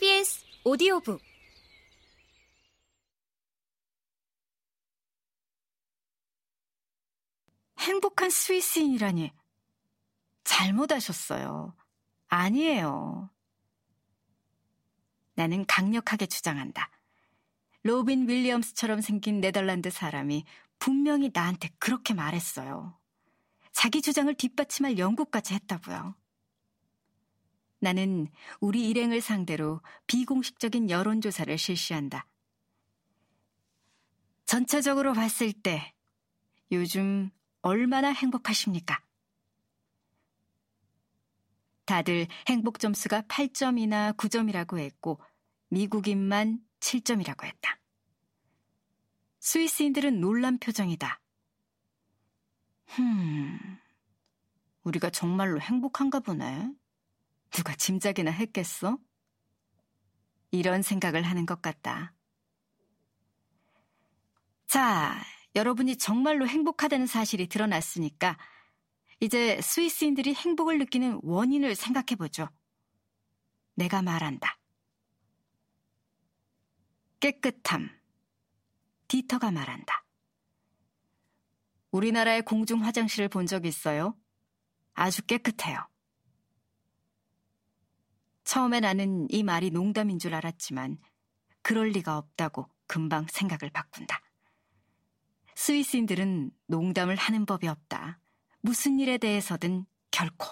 KBS 오디오북 행복한 스위스인이라니. 잘못하셨어요. 아니에요. 나는 강력하게 주장한다. 로빈 윌리엄스처럼 생긴 네덜란드 사람이 분명히 나한테 그렇게 말했어요. 자기 주장을 뒷받침할 연구까지 했다고요. 나는 우리 일행을 상대로 비공식적인 여론조사를 실시한다. 전체적으로 봤을 때 요즘 얼마나 행복하십니까? 다들 행복 점수가 8점이나 9점이라고 했고 미국인만 7점이라고 했다. 스위스인들은 놀란 표정이다. 흠, 우리가 정말로 행복한가 보네. 누가 짐작이나 했겠어? 이런 생각을 하는 것 같다. 자, 여러분이 정말로 행복하다는 사실이 드러났으니까 이제 스위스인들이 행복을 느끼는 원인을 생각해 보죠. 내가 말한다. 깨끗함. 디터가 말한다. 우리나라의 공중 화장실을 본적 있어요? 아주 깨끗해요. 처음에 나는 이 말이 농담인 줄 알았지만 그럴 리가 없다고 금방 생각을 바꾼다. 스위스인들은 농담을 하는 법이 없다. 무슨 일에 대해서든 결코.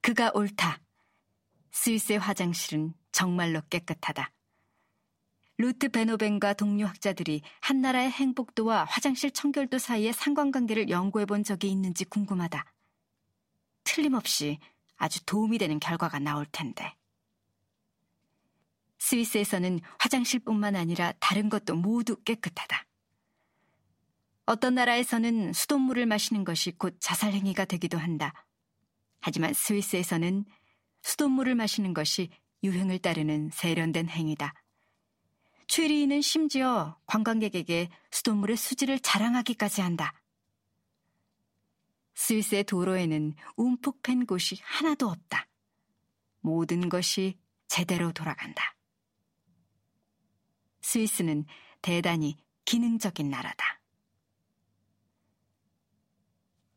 그가 옳다. 스위스의 화장실은 정말로 깨끗하다. 루트 베노벤과 동료 학자들이 한 나라의 행복도와 화장실 청결도 사이의 상관관계를 연구해 본 적이 있는지 궁금하다. 틀림없이 아주 도움이 되는 결과가 나올 텐데. 스위스에서는 화장실뿐만 아니라 다른 것도 모두 깨끗하다. 어떤 나라에서는 수돗물을 마시는 것이 곧 자살행위가 되기도 한다. 하지만 스위스에서는 수돗물을 마시는 것이 유행을 따르는 세련된 행위다. 최리인은 심지어 관광객에게 수돗물의 수질을 자랑하기까지 한다. 스위스의 도로에는 움푹 팬 곳이 하나도 없다. 모든 것이 제대로 돌아간다. 스위스는 대단히 기능적인 나라다.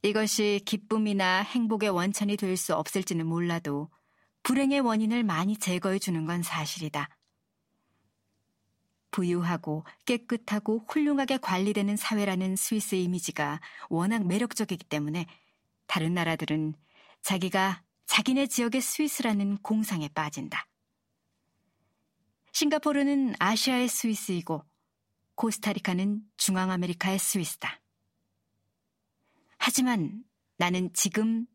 이것이 기쁨이나 행복의 원천이 될 수 없을지는 몰라도 불행의 원인을 많이 제거해 주는 건 사실이다. 부유하고 깨끗하고 훌륭하게 관리되는 사회라는 스위스 이미지가 워낙 매력적이기 때문에 다른 나라들은 자기가 자기네 지역의 스위스라는 공상에 빠진다. 싱가포르는 아시아의 스위스이고 코스타리카는 중앙아메리카의 스위스다. 하지만 나는 지금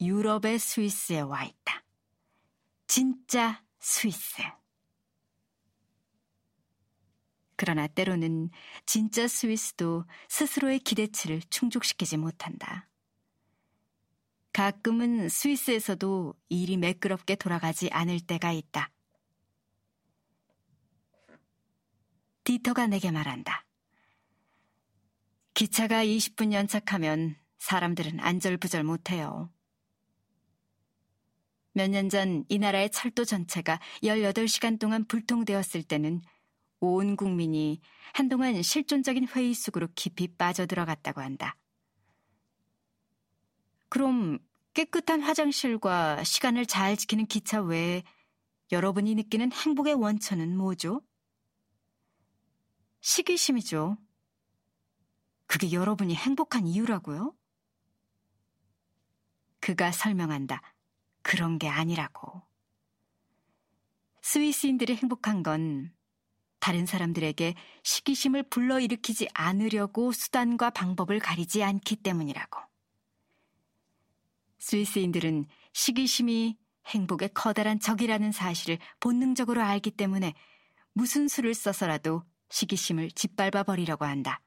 유럽의 스위스에 와 있다. 진짜 스위스. 그러나 때로는 진짜 스위스도 스스로의 기대치를 충족시키지 못한다. 가끔은 스위스에서도 일이 매끄럽게 돌아가지 않을 때가 있다. 디터가 내게 말한다. 기차가 20분 연착하면 사람들은 안절부절 못해요. 몇 년 전 이 나라의 철도 전체가 18시간 동안 불통되었을 때는 온 국민이 한동안 실존적인 회의 속으로 깊이 빠져들어갔다고 한다. 그럼 깨끗한 화장실과 시간을 잘 지키는 기차 외에 여러분이 느끼는 행복의 원천은 뭐죠? 시기심이죠. 그게 여러분이 행복한 이유라고요? 그가 설명한다. 그런 게 아니라고. 스위스인들이 행복한 건 다른 사람들에게 시기심을 불러일으키지 않으려고 수단과 방법을 가리지 않기 때문이라고. 스위스인들은 시기심이 행복의 커다란 적이라는 사실을 본능적으로 알기 때문에 무슨 수를 써서라도 시기심을 짓밟아 버리려고 한다.